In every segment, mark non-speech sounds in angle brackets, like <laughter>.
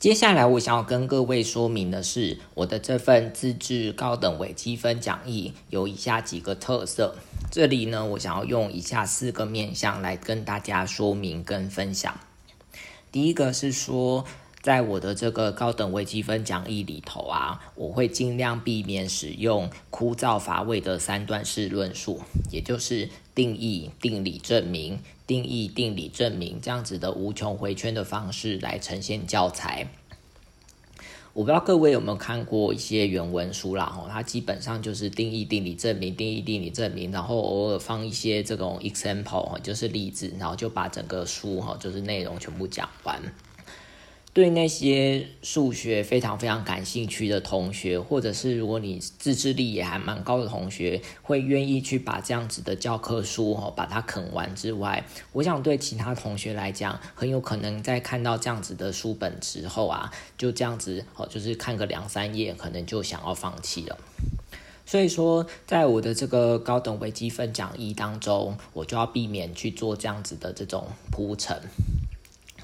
接下来我想要跟各位说明的是，我的这份自制高等微积分讲义有以下几个特色。这里呢，我想要用以下四个面向来跟大家说明跟分享。第一个是说，在我的这个高等微积分讲义里头啊，我会尽量避免使用枯燥乏味的三段式论述，也就是定义、定理证明。定义、定理证明这样子的无穷回圈的方式来呈现教材。我不知道各位有没有看过一些原文书啦，吼，它基本上就是定义、定理证明、定义、定理证明，然后偶尔放一些这种 example，就是例子，然后就把整个书哈，就是内容全部讲完。对那些数学非常非常感兴趣的同学，或者是如果你自制力也还蛮高的同学，会愿意去把这样子的教科书哈把它啃完之外，我想对其他同学来讲，很有可能在看到这样子的书本之后啊，就这样子哦，就是看个两三页，可能就想要放弃了。所以说，在我的这个高等微积分讲义当中，我就要避免去做这样子的这种铺陈。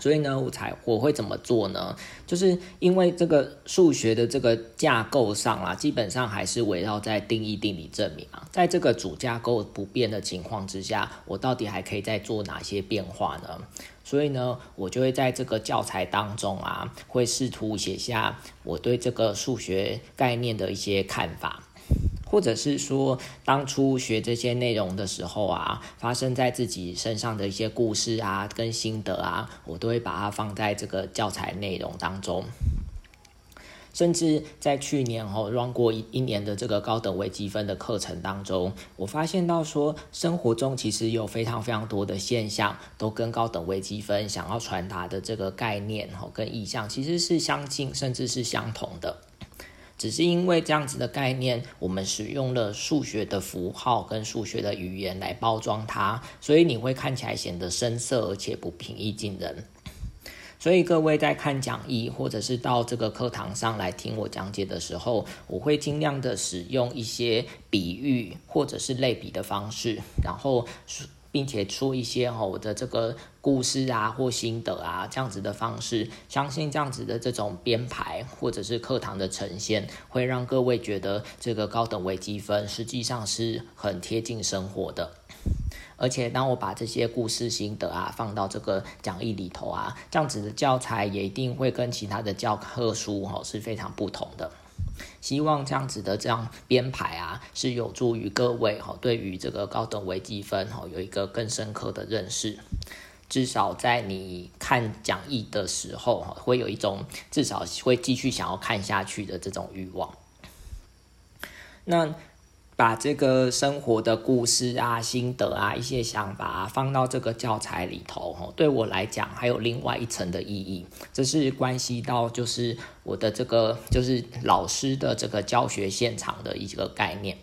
所以呢，我才我会怎么做呢？就是因为这个数学的这个架构上啊，基本上还是围绕在定义、定理、证明啊。在这个主架构不变的情况之下，我到底还可以再做哪些变化呢？所以呢，我就会在这个教材当中啊，会试图写下我对这个数学概念的一些看法。或者是说，当初学这些内容的时候啊，发生在自己身上的一些故事啊，跟心得啊，我都会把它放在这个教材内容当中。甚至在去年哦，run 过一一年的这个高等微积分的课程当中，我发现到说，生活中其实有非常非常多的现象，都跟高等微积分想要传达的这个概念哦，跟意象其实是相近，甚至是相同的。只是因为这样子的概念，我们使用了数学的符号跟数学的语言来包装它，所以你会看起来显得生涩而且不平易近人。所以各位在看讲义或者是到这个课堂上来听我讲解的时候，我会尽量的使用一些比喻或者是类比的方式，然后。并且出一些哈我的这个故事啊或心得啊这样子的方式，相信这样子的这种编排或者是课堂的呈现，会让各位觉得这个高等微积分实际上是很贴近生活的。而且当我把这些故事心得啊放到这个讲义里头啊，这样子的教材也一定会跟其他的教科书哈是非常不同的。希望这样子的这样编排啊，是有助于各位哈，对于这个高等微积分哈有一个更深刻的认识。至少在你看讲义的时候哈，会有一种至少会继续想要看下去的这种欲望。那。把这个生活的故事啊、心得啊、一些想法啊放到这个教材里头，吼，对我来讲还有另外一层的意义。这是关系到就是我的这个就是老师的这个教学现场的一个概念。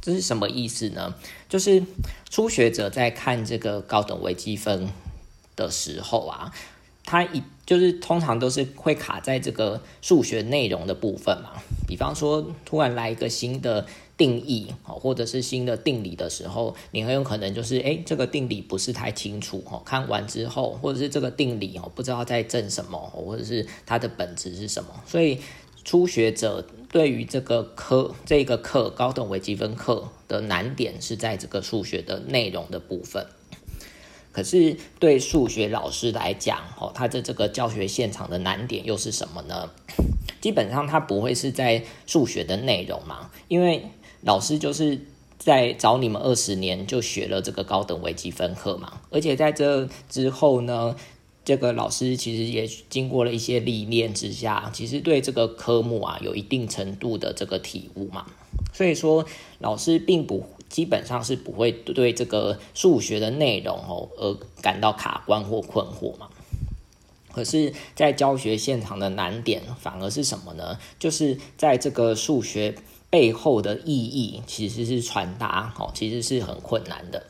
这是什么意思呢？就是初学者在看这个高等微积分的时候啊，它一就是通常都是会卡在这个数学内容的部分嘛。比方说，突然来一个新的。定义哦，或者是新的定理的时候，你很有可能就是哎，这个定理不是太清楚哦。看完之后，或者是这个定理哦，不知道在证什么，或者是它的本质是什么。所以初学者对于这个课这个课高等微积分课的难点是在这个数学的内容的部分。可是对数学老师来讲哦，他的这个教学现场的难点又是什么呢？<clears throat> 基本上他不会是在数学的内容嘛，因为老师就是在找你们二十年就学了这个高等微积分课嘛，而且在这之后呢，这个老师其实也经过了一些历练之下，其实对这个科目啊有一定程度的这个体悟嘛，所以说老师并不基本上是不会对这个数学的内容哦而感到卡关或困惑嘛。可是，在教学现场的难点反而是什么呢？就是在这个数学。背后的意义其实是传达，哦，其实是很困难的。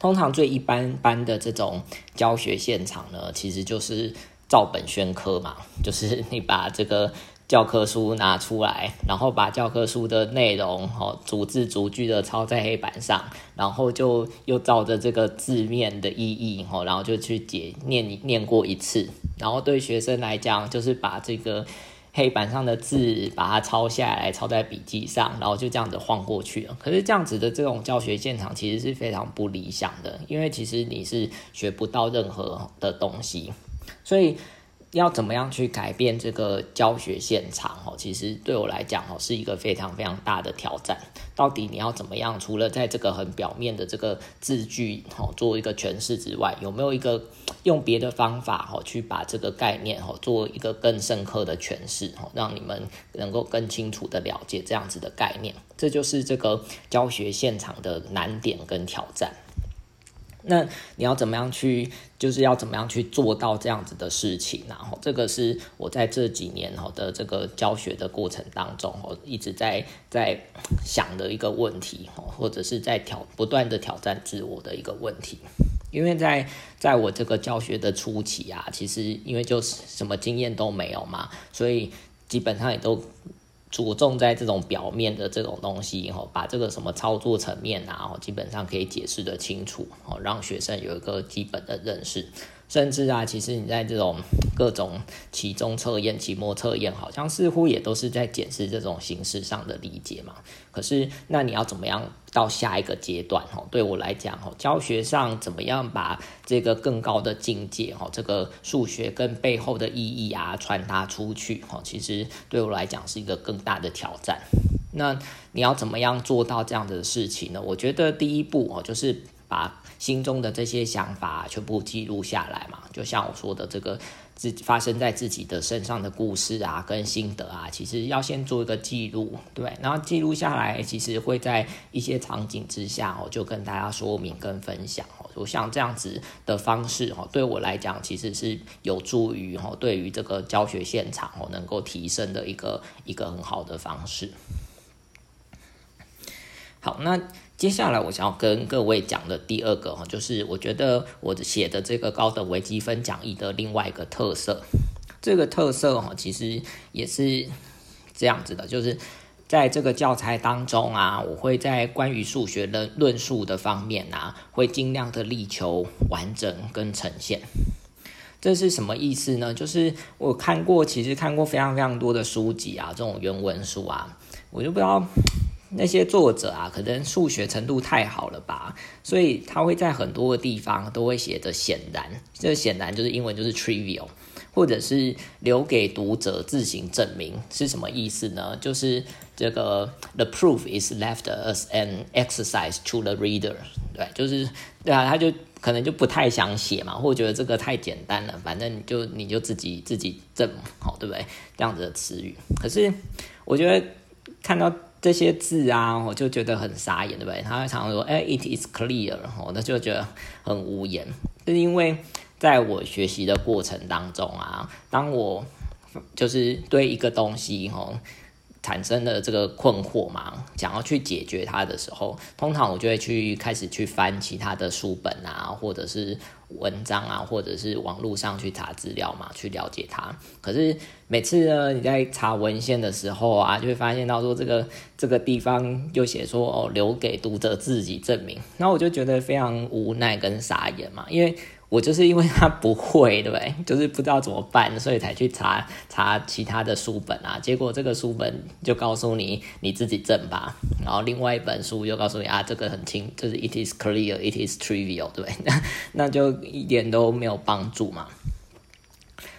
通常最一般般的这种教学现场呢，其实就是照本宣科嘛，就是你把这个教科书拿出来，然后把教科书的内容哦逐字逐句的抄在黑板上，然后就又照着这个字面的意义哦，然后就去解念念过一次，然后对学生来讲就是把这个黑板上的字把它抄下来，抄在笔记上，然后就这样子晃过去了。可是这样子的这种教学现场其实是非常不理想的，因为其实你是学不到任何的东西，所以。要怎么样去改变这个教学现场？哦，其实对我来讲，哦，是一个非常非常大的挑战。到底你要怎么样？除了在这个很表面的这个字句，哦，做一个诠释之外，有没有一个用别的方法，哦，去把这个概念，哦，做一个更深刻的诠释，哦，让你们能够更清楚的了解这样子的概念？这就是这个教学现场的难点跟挑战。那你要怎么样去，就是要怎么样去做到这样子的事情？然后这个是我在这几年哈的这个教学的过程当中，我一直在在想的一个问题，或者是在挑不断的挑战自我的一个问题。因为在在我这个教学的初期啊，其实因为就是什么经验都没有嘛，所以基本上也都。着重在这种表面的这种东西，哈，把这个什么操作层面啊，基本上可以解释的清楚，哦，让学生有一个基本的认识。甚至啊，其实你在这种各种期中测验、期末测验，好像似乎也都是在检视这种形式上的理解嘛。可是，那你要怎么样到下一个阶段？哦，对我来讲，哦，教学上怎么样把这个更高的境界，哦，这个数学跟背后的意义啊传达出去，哦，其实对我来讲是一个更大的挑战。那你要怎么样做到这样的事情呢？我觉得第一步哦，就是把。心中的这些想法全部记录下来嘛，就像我说的这个自发生在自己的身上的故事啊，跟心得啊，其实要先做一个记录，对，然后记录下来，其实会在一些场景之下哦，就跟大家说明跟分享哦。就像这样子的方式哦，对我来讲，其实是有助于哦，对于这个教学现场哦，能够提升的一个一个很好的方式。好，那。接下来我想要跟各位讲的第二个哈，就是我觉得我写的这个高等微积分讲义的另外一个特色，这个特色哈，其实也是这样子的，就是在这个教材当中啊，我会在关于数学的论述的方面啊，会尽量的力求完整跟呈现。这是什么意思呢？就是我看过，其实看过非常非常多的书籍啊，这种原文书啊，我就不知道。那些作者啊，可能数学程度太好了吧，所以他会在很多个地方都会写的显然，这显然就是英文就是 trivial，或者是留给读者自行证明是什么意思呢？就是这个 the proof is left as an exercise to the reader，对，就是对啊，他就可能就不太想写嘛，或觉得这个太简单了，反正你就你就自己自己证好，对不对？这样子的词语，可是我觉得看到。这些字啊，我就觉得很傻眼，对不对？他常常说：“哎，it is clear。”我那就觉得很无言，是因为在我学习的过程当中啊，当我就是对一个东西吼。产生的这个困惑嘛，想要去解决它的时候，通常我就会去开始去翻其他的书本啊，或者是文章啊，或者是网络上去查资料嘛，去了解它。可是每次呢，你在查文献的时候啊，就会发现到说这个这个地方又写说哦，留给读者自己证明。那我就觉得非常无奈跟傻眼嘛，因为。我就是因为他不会，对不对？就是不知道怎么办，所以才去查查其他的书本啊。结果这个书本就告诉你你自己证吧，然后另外一本书又告诉你啊，这个很轻，就是 it is clear, it is trivial，对不对？那 <laughs> 那就一点都没有帮助嘛。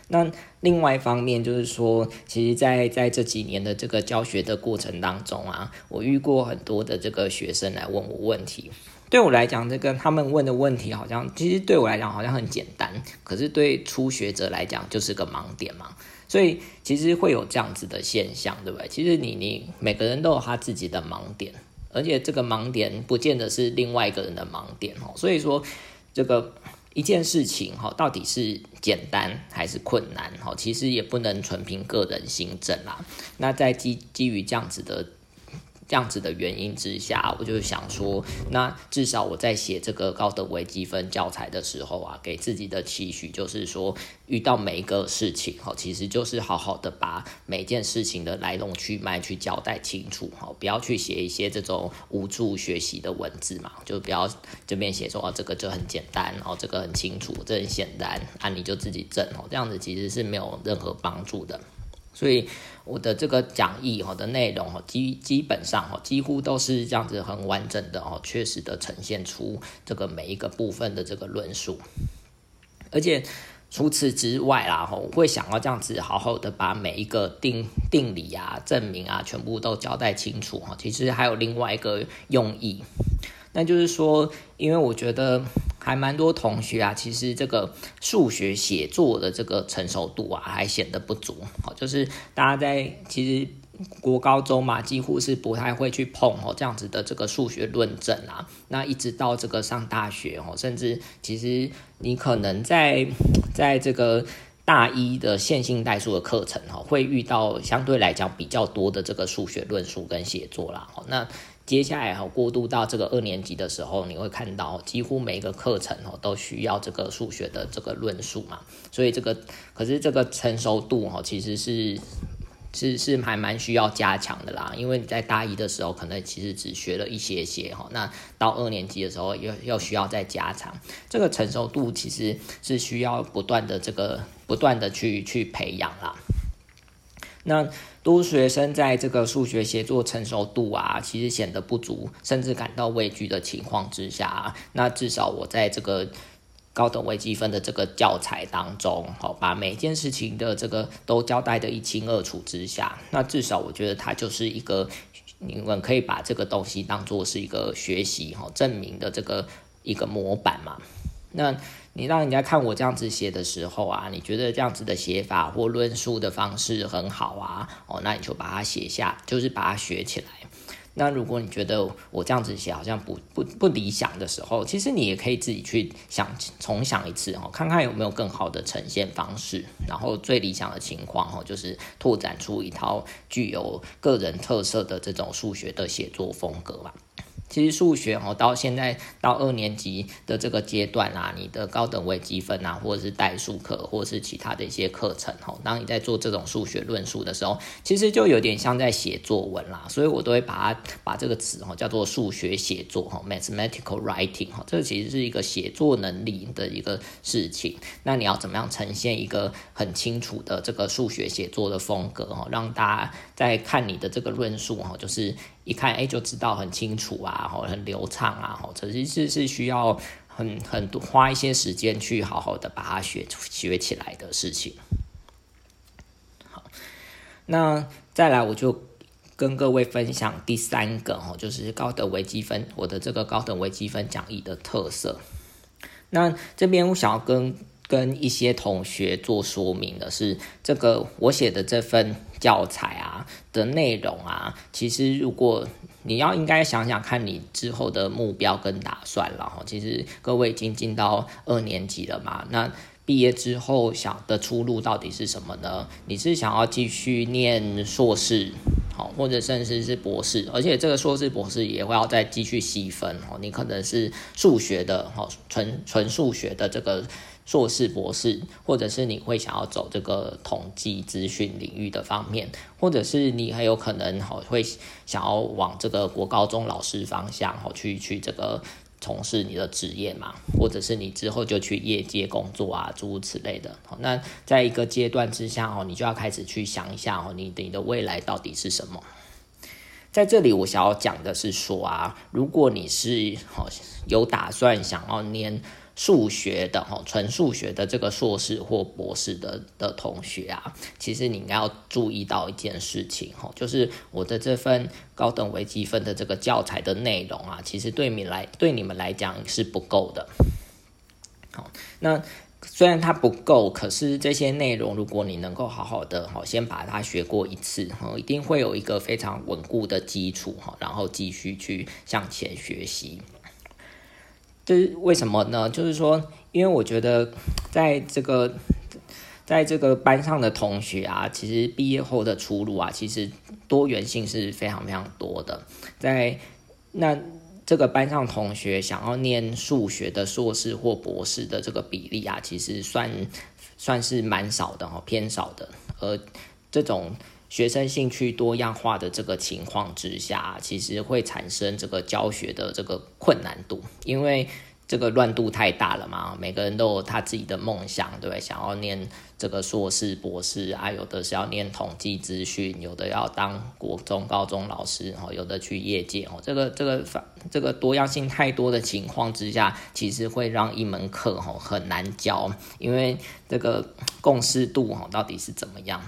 那另外一方面就是说，其实，在在这几年的这个教学的过程当中啊，我遇过很多的这个学生来问我问题。对我来讲，这个他们问的问题好像，其实对我来讲好像很简单，可是对初学者来讲就是个盲点嘛。所以其实会有这样子的现象，对不对？其实你你每个人都有他自己的盲点，而且这个盲点不见得是另外一个人的盲点哦。所以说，这个一件事情哈，到底是简单还是困难哈，其实也不能纯凭个人心证啦。那在基基于这样子的。这样子的原因之下，我就想说，那至少我在写这个高等微积分教材的时候啊，给自己的期许就是说，遇到每一个事情哈，其实就是好好的把每件事情的来龙去脉去交代清楚哈，不要去写一些这种无助学习的文字嘛，就不要这边写说哦这个就很简单，哦这个很清楚，这很简单，啊你就自己证哦，这样子其实是没有任何帮助的。所以我的这个讲义哈的内容哈基基本上哈几乎都是这样子很完整的哦，确实的呈现出这个每一个部分的这个论述。而且除此之外啦哈，我会想要这样子好好的把每一个定定理啊、证明啊全部都交代清楚哈。其实还有另外一个用意，那就是说，因为我觉得。还蛮多同学啊，其实这个数学写作的这个成熟度啊，还显得不足。好，就是大家在其实国高中嘛，几乎是不太会去碰哦这样子的这个数学论证啊。那一直到这个上大学哦，甚至其实你可能在在这个大一的线性代数的课程哈，会遇到相对来讲比较多的这个数学论述跟写作啦。好，那。接下来哈，过渡到这个二年级的时候，你会看到几乎每一个课程哦都需要这个数学的这个论述嘛，所以这个可是这个成熟度哈其实是是是还蛮需要加强的啦，因为你在大一的时候可能其实只学了一些些哈，那到二年级的时候又又需要再加强，这个成熟度其实是需要不断的这个不断的去去培养啦。那多学生在这个数学写作成熟度啊，其实显得不足，甚至感到畏惧的情况之下，那至少我在这个高等微积分的这个教材当中，好，把每件事情的这个都交代的一清二楚之下，那至少我觉得它就是一个，你们可以把这个东西当做是一个学习哈证明的这个一个模板嘛，那。你让人家看我这样子写的时候啊，你觉得这样子的写法或论述的方式很好啊，哦，那你就把它写下，就是把它学起来。那如果你觉得我这样子写好像不不不理想的时候，其实你也可以自己去想重想一次哦，看看有没有更好的呈现方式。然后最理想的情况哦，就是拓展出一套具有个人特色的这种数学的写作风格嘛。其实数学哦，到现在到二年级的这个阶段啊，你的高等微积分啊，或者是代数课，或者是其他的一些课程哦，当你在做这种数学论述的时候，其实就有点像在写作文啦。所以我都会把它把这个词哦叫做数学写作哈，mathematical writing 哈，这其实是一个写作能力的一个事情。那你要怎么样呈现一个很清楚的这个数学写作的风格哈，让大家在看你的这个论述哈，就是。一看哎就知道很清楚啊，吼很流畅啊，吼这其实是需要很很多花一些时间去好好的把它学学起来的事情。好，那再来我就跟各位分享第三个哦，就是高等微积分我的这个高等微积分讲义的特色。那这边我想要跟跟一些同学做说明的是，这个我写的这份。教材啊的内容啊，其实如果你要应该想想看你之后的目标跟打算了哈。其实各位已经进到二年级了嘛，那毕业之后想的出路到底是什么呢？你是想要继续念硕士，好，或者甚至是博士，而且这个硕士博士也会要再继续细分哦。你可能是数学的，哈，纯纯数学的这个。硕士、博士，或者是你会想要走这个统计资讯领域的方面，或者是你很有可能哈会想要往这个国高中老师方向哈去去这个从事你的职业嘛，或者是你之后就去业界工作啊，诸如此类的。那在一个阶段之下哦，你就要开始去想一下哦，你你的未来到底是什么？在这里我想要讲的是说啊，如果你是好有打算想要念。数学的哈，纯数学的这个硕士或博士的的同学啊，其实你应该要注意到一件事情哈，就是我的这份高等微积分的这个教材的内容啊，其实对你来对你们来讲是不够的。好，那虽然它不够，可是这些内容如果你能够好好的哈，先把它学过一次哈，一定会有一个非常稳固的基础哈，然后继续去向前学习。这是为什么呢？就是说，因为我觉得，在这个在这个班上的同学啊，其实毕业后的出路啊，其实多元性是非常非常多的。在那这个班上同学想要念数学的硕士或博士的这个比例啊，其实算算是蛮少的哦，偏少的。而这种学生兴趣多样化的这个情况之下，其实会产生这个教学的这个困难度，因为。这个乱度太大了嘛？每个人都有他自己的梦想，对不对？想要念这个硕士、博士啊，有的是要念统计资讯，有的要当国中、高中老师，哦，有的去业界，哦，这个这个反这个多样性太多的情况之下，其实会让一门课哦很难教，因为这个共识度哦到底是怎么样？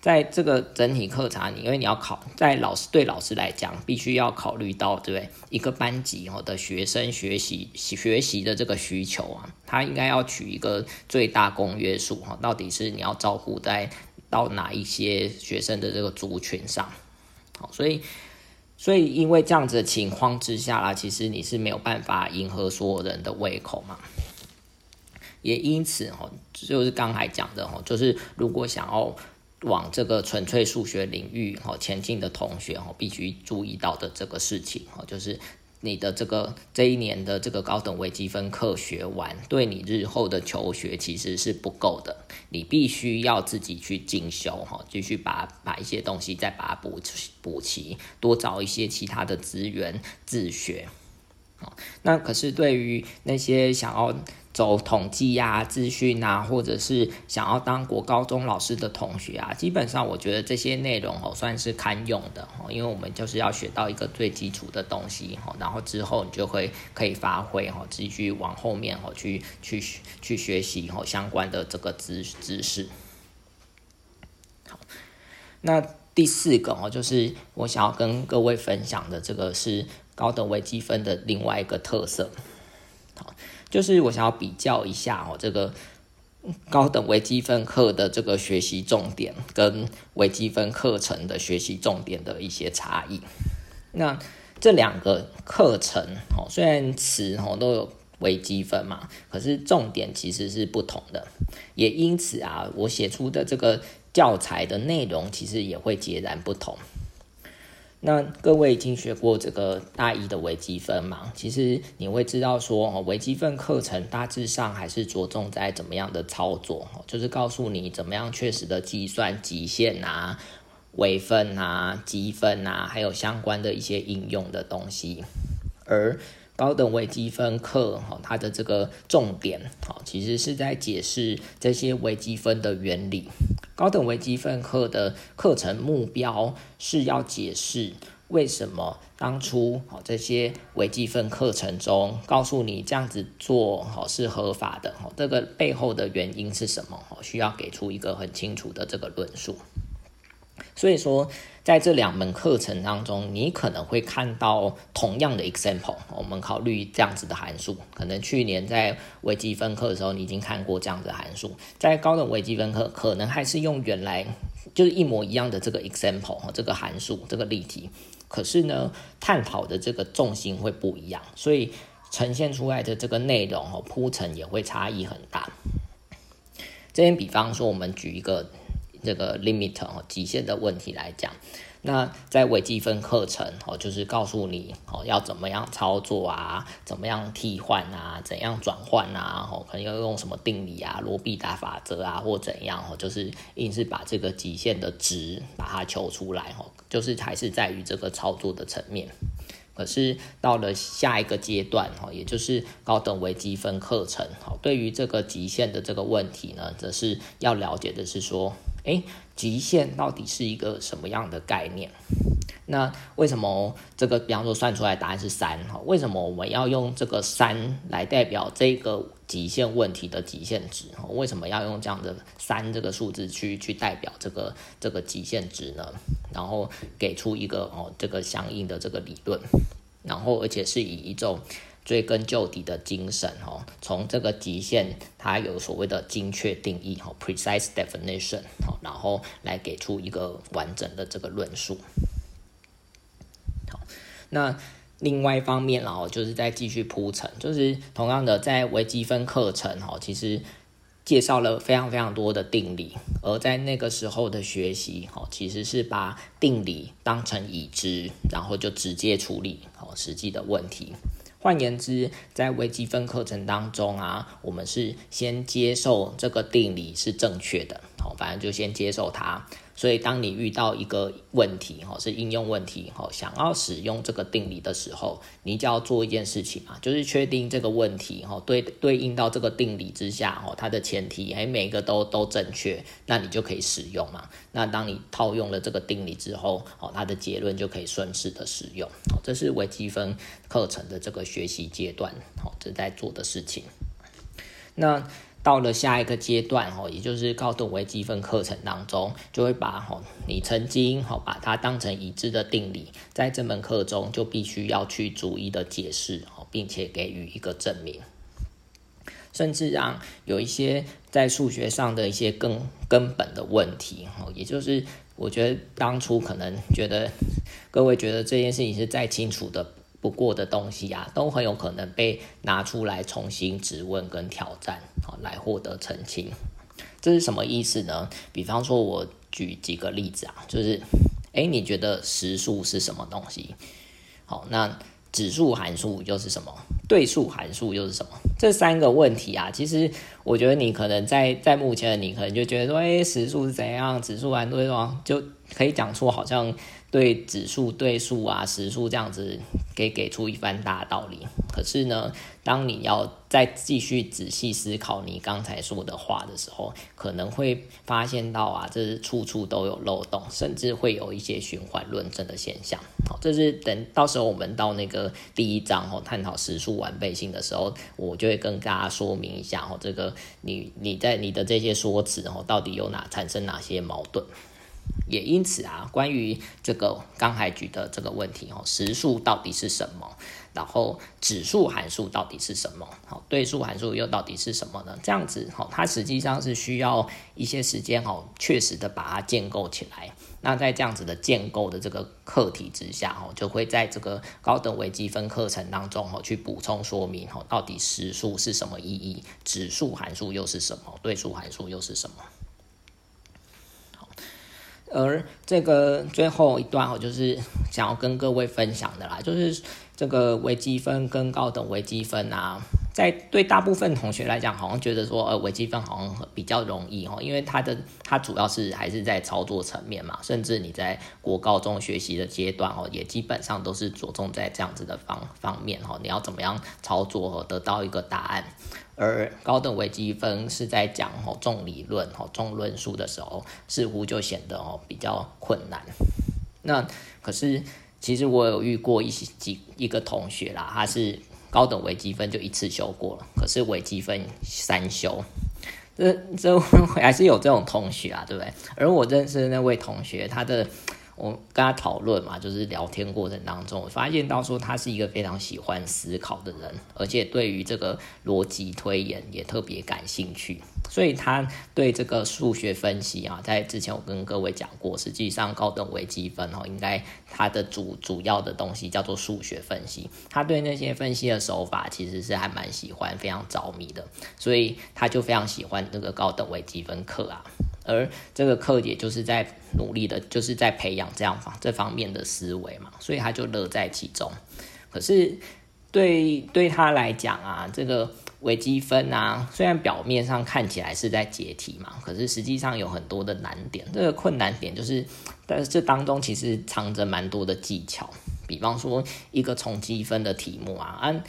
在这个整体课程，因为你要考，在老师对老师来讲，必须要考虑到，对不对？一个班级哦的学生学习学习的这个需求啊，他应该要取一个最大公约数哈，到底是你要照顾在到哪一些学生的这个族群上，好，所以所以因为这样子的情况之下啦，其实你是没有办法迎合所有人的胃口嘛，也因此哈，就是刚才讲的哈，就是如果想要。往这个纯粹数学领域哈前进的同学哈，必须注意到的这个事情哈，就是你的这个这一年的这个高等微积分课学完，对你日后的求学其实是不够的，你必须要自己去进修哈，继续把把一些东西再把它补补齐，多找一些其他的资源自学。那可是对于那些想要。走统计呀、资讯啊，或者是想要当国高中老师的同学啊，基本上我觉得这些内容哦算是堪用的哦，因为我们就是要学到一个最基础的东西哦，然后之后你就会可以发挥哦，继续往后面哦去去去学习哦相关的这个知知识。好，那第四个哦，就是我想要跟各位分享的这个是高等微积分的另外一个特色。就是我想要比较一下哦，这个高等微积分课的这个学习重点跟微积分课程的学习重点的一些差异。那这两个课程哦，虽然词哦都有微积分嘛，可是重点其实是不同的。也因此啊，我写出的这个教材的内容其实也会截然不同。那各位已经学过这个大一的微积分嘛？其实你会知道说，哦，微积分课程大致上还是着重在怎么样的操作，就是告诉你怎么样确实的计算极限啊、微分啊、积分啊，还有相关的一些应用的东西。而高等微积分课，哈，它的这个重点，哈，其实是在解释这些微积分的原理。高等微积分课的课程目标是要解释为什么当初好这些微积分课程中告诉你这样子做好是合法的，哈这个背后的原因是什么？哈需要给出一个很清楚的这个论述。所以说。在这两门课程当中，你可能会看到同样的 example。我们考虑这样子的函数，可能去年在微积分课的时候，你已经看过这样子的函数。在高等微积分课，可能还是用原来就是一模一样的这个 example 这个函数这个例题，可是呢，探讨的这个重心会不一样，所以呈现出来的这个内容哦铺陈也会差异很大。这边比方说，我们举一个。这个 limit 哦，极限的问题来讲，那在微积分课程哦，就是告诉你哦，要怎么样操作啊，怎么样替换啊，怎样转换啊，哦，可能要用什么定理啊，罗必达法则啊，或怎样哦，就是硬是把这个极限的值把它求出来哦，就是还是在于这个操作的层面。可是到了下一个阶段哈，也就是高等微积分课程好，对于这个极限的这个问题呢，则是要了解的是说。哎，极限到底是一个什么样的概念？那为什么这个，比方说算出来答案是三哈？为什么我们要用这个三来代表这个极限问题的极限值？哈，为什么要用这样的三这个数字去去代表这个这个极限值呢？然后给出一个哦这个相应的这个理论，然后而且是以一种。追根究底的精神，哦，从这个极限，它有所谓的精确定义，哈，precise definition，好，然后来给出一个完整的这个论述。好，那另外一方面，然后就是再继续铺陈，就是同样的，在微积分课程，哈，其实介绍了非常非常多的定理，而在那个时候的学习，哦，其实是把定理当成已知，然后就直接处理哦实际的问题。换言之，在微积分课程当中啊，我们是先接受这个定理是正确的，好，反正就先接受它。所以，当你遇到一个问题，哈，是应用问题，哈，想要使用这个定理的时候，你就要做一件事情嘛，就是确定这个问题，哈，对对应到这个定理之下，哈，它的前提，哎，每个都都正确，那你就可以使用嘛。那当你套用了这个定理之后，哦，它的结论就可以顺势的使用。这是微积分课程的这个学习阶段，好，这在做的事情。那。到了下一个阶段，哦，也就是高等微积分课程当中，就会把哦你曾经哦把它当成已知的定理，在这门课中就必须要去逐一的解释哦，并且给予一个证明，甚至让有一些在数学上的一些更根本的问题，哦，也就是我觉得当初可能觉得各位觉得这件事情是再清楚的。不过的东西啊，都很有可能被拿出来重新质问跟挑战，好来获得澄清。这是什么意思呢？比方说，我举几个例子啊，就是，哎，你觉得实数是什么东西？好，那指数函数又是什么？对数函数又是什么？这三个问题啊，其实我觉得你可能在在目前的你可能就觉得说，哎，实数是怎样？指数函数是什么？就可以讲出好像。对指数、对数啊、实数这样子，给给出一番大道理。可是呢，当你要再继续仔细思考你刚才说的话的时候，可能会发现到啊，这是处处都有漏洞，甚至会有一些循环论证的现象。好，这是等到时候我们到那个第一章哦，探讨实数完备性的时候，我就会跟大家说明一下哦，这个你你在你的这些说辞哦，到底有哪产生哪些矛盾。也因此啊，关于这个刚才举的这个问题哦，实数到底是什么？然后指数函数到底是什么？好，对数函数又到底是什么呢？这样子哈，它实际上是需要一些时间哈，确实的把它建构起来。那在这样子的建构的这个课题之下哈，就会在这个高等微积分课程当中哈，去补充说明哈，到底实数是什么意义？指数函数又是什么？对数函数又是什么？而这个最后一段，我就是想要跟各位分享的啦，<laughs> 就是这个微积分跟高等微积分啊，在对大部分同学来讲，好像觉得说，呃，微积分好像比较容易哦，因为它的它主要是还是在操作层面嘛，甚至你在国高中学习的阶段哦，也基本上都是着重在这样子的方方面哦，你要怎么样操作和得到一个答案。而高等微积分是在讲哦重理论哦重论述的时候，似乎就显得哦比较困难。那可是其实我有遇过一几一个同学啦，他是高等微积分就一次修过了，可是微积分三修，这这 <laughs> 还是有这种同学啊，对不对？而我认识的那位同学，他的。我跟他讨论嘛，就是聊天过程当中，我发现到说他是一个非常喜欢思考的人，而且对于这个逻辑推演也特别感兴趣，所以他对这个数学分析啊，在之前我跟各位讲过，实际上高等微积分哦，应该它的主主要的东西叫做数学分析，他对那些分析的手法其实是还蛮喜欢，非常着迷的，所以他就非常喜欢这个高等微积分课啊。而这个课也就是在努力的，就是在培养这样方这方面的思维嘛，所以他就乐在其中。可是对对他来讲啊，这个微积分啊，虽然表面上看起来是在解题嘛，可是实际上有很多的难点。这个困难点就是，但是这当中其实藏着蛮多的技巧。比方说一个重积分的题目啊，啊，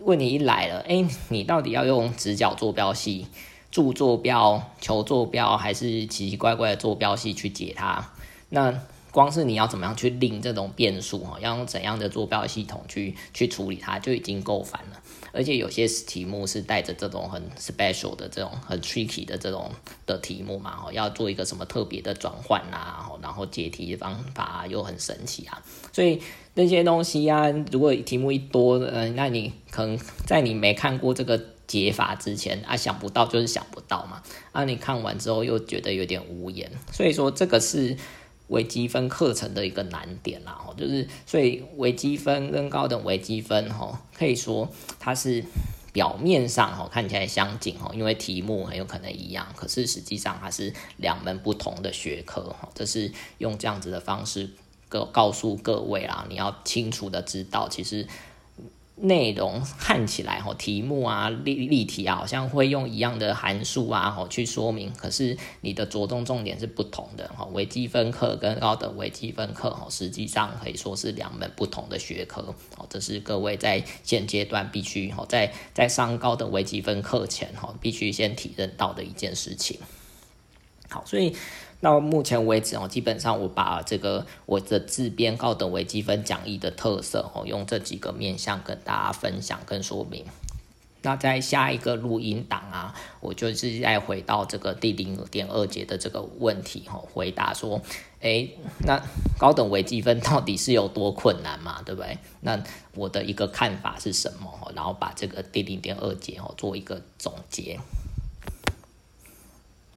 问题一来了，哎，你到底要用直角坐标系？注坐标、求坐标，还是奇奇怪怪的坐标系去解它？那光是你要怎么样去令这种变数哈，要用怎样的坐标系统去去处理它，就已经够烦了。而且有些题目是带着这种很 special 的这种很 tricky 的这种的题目嘛，哈，要做一个什么特别的转换呐，然后解题方法又很神奇啊，所以那些东西呀，如果题目一多，嗯，那你可能在你没看过这个。解法之前啊，想不到就是想不到嘛。啊，你看完之后又觉得有点无言，所以说这个是微积分课程的一个难点啦。哦，就是所以微积分跟高等微积分哈，可以说它是表面上哈看起来相近哈，因为题目很有可能一样，可是实际上它是两门不同的学科哈。这是用这样子的方式告告诉各位啊，你要清楚的知道，其实。内容看起来哈，题目啊、例例题啊，好像会用一样的函数啊，哈去说明。可是你的着重重点是不同的哈。微积分课跟高等微积分课哈，实际上可以说是两门不同的学科。哦，这是各位在现阶段必须哈，在在上高等微积分课前哈，必须先体认到的一件事情。好，所以。到目前为止哦，基本上我把这个我的自编高等微积分讲义的特色哦，用这几个面向跟大家分享跟说明。那在下一个录音档啊，我就是再回到这个第零点二节的这个问题哈，回答说，哎，那高等微积分到底是有多困难嘛？对不对？那我的一个看法是什么？然后把这个第零点二节哦做一个总结。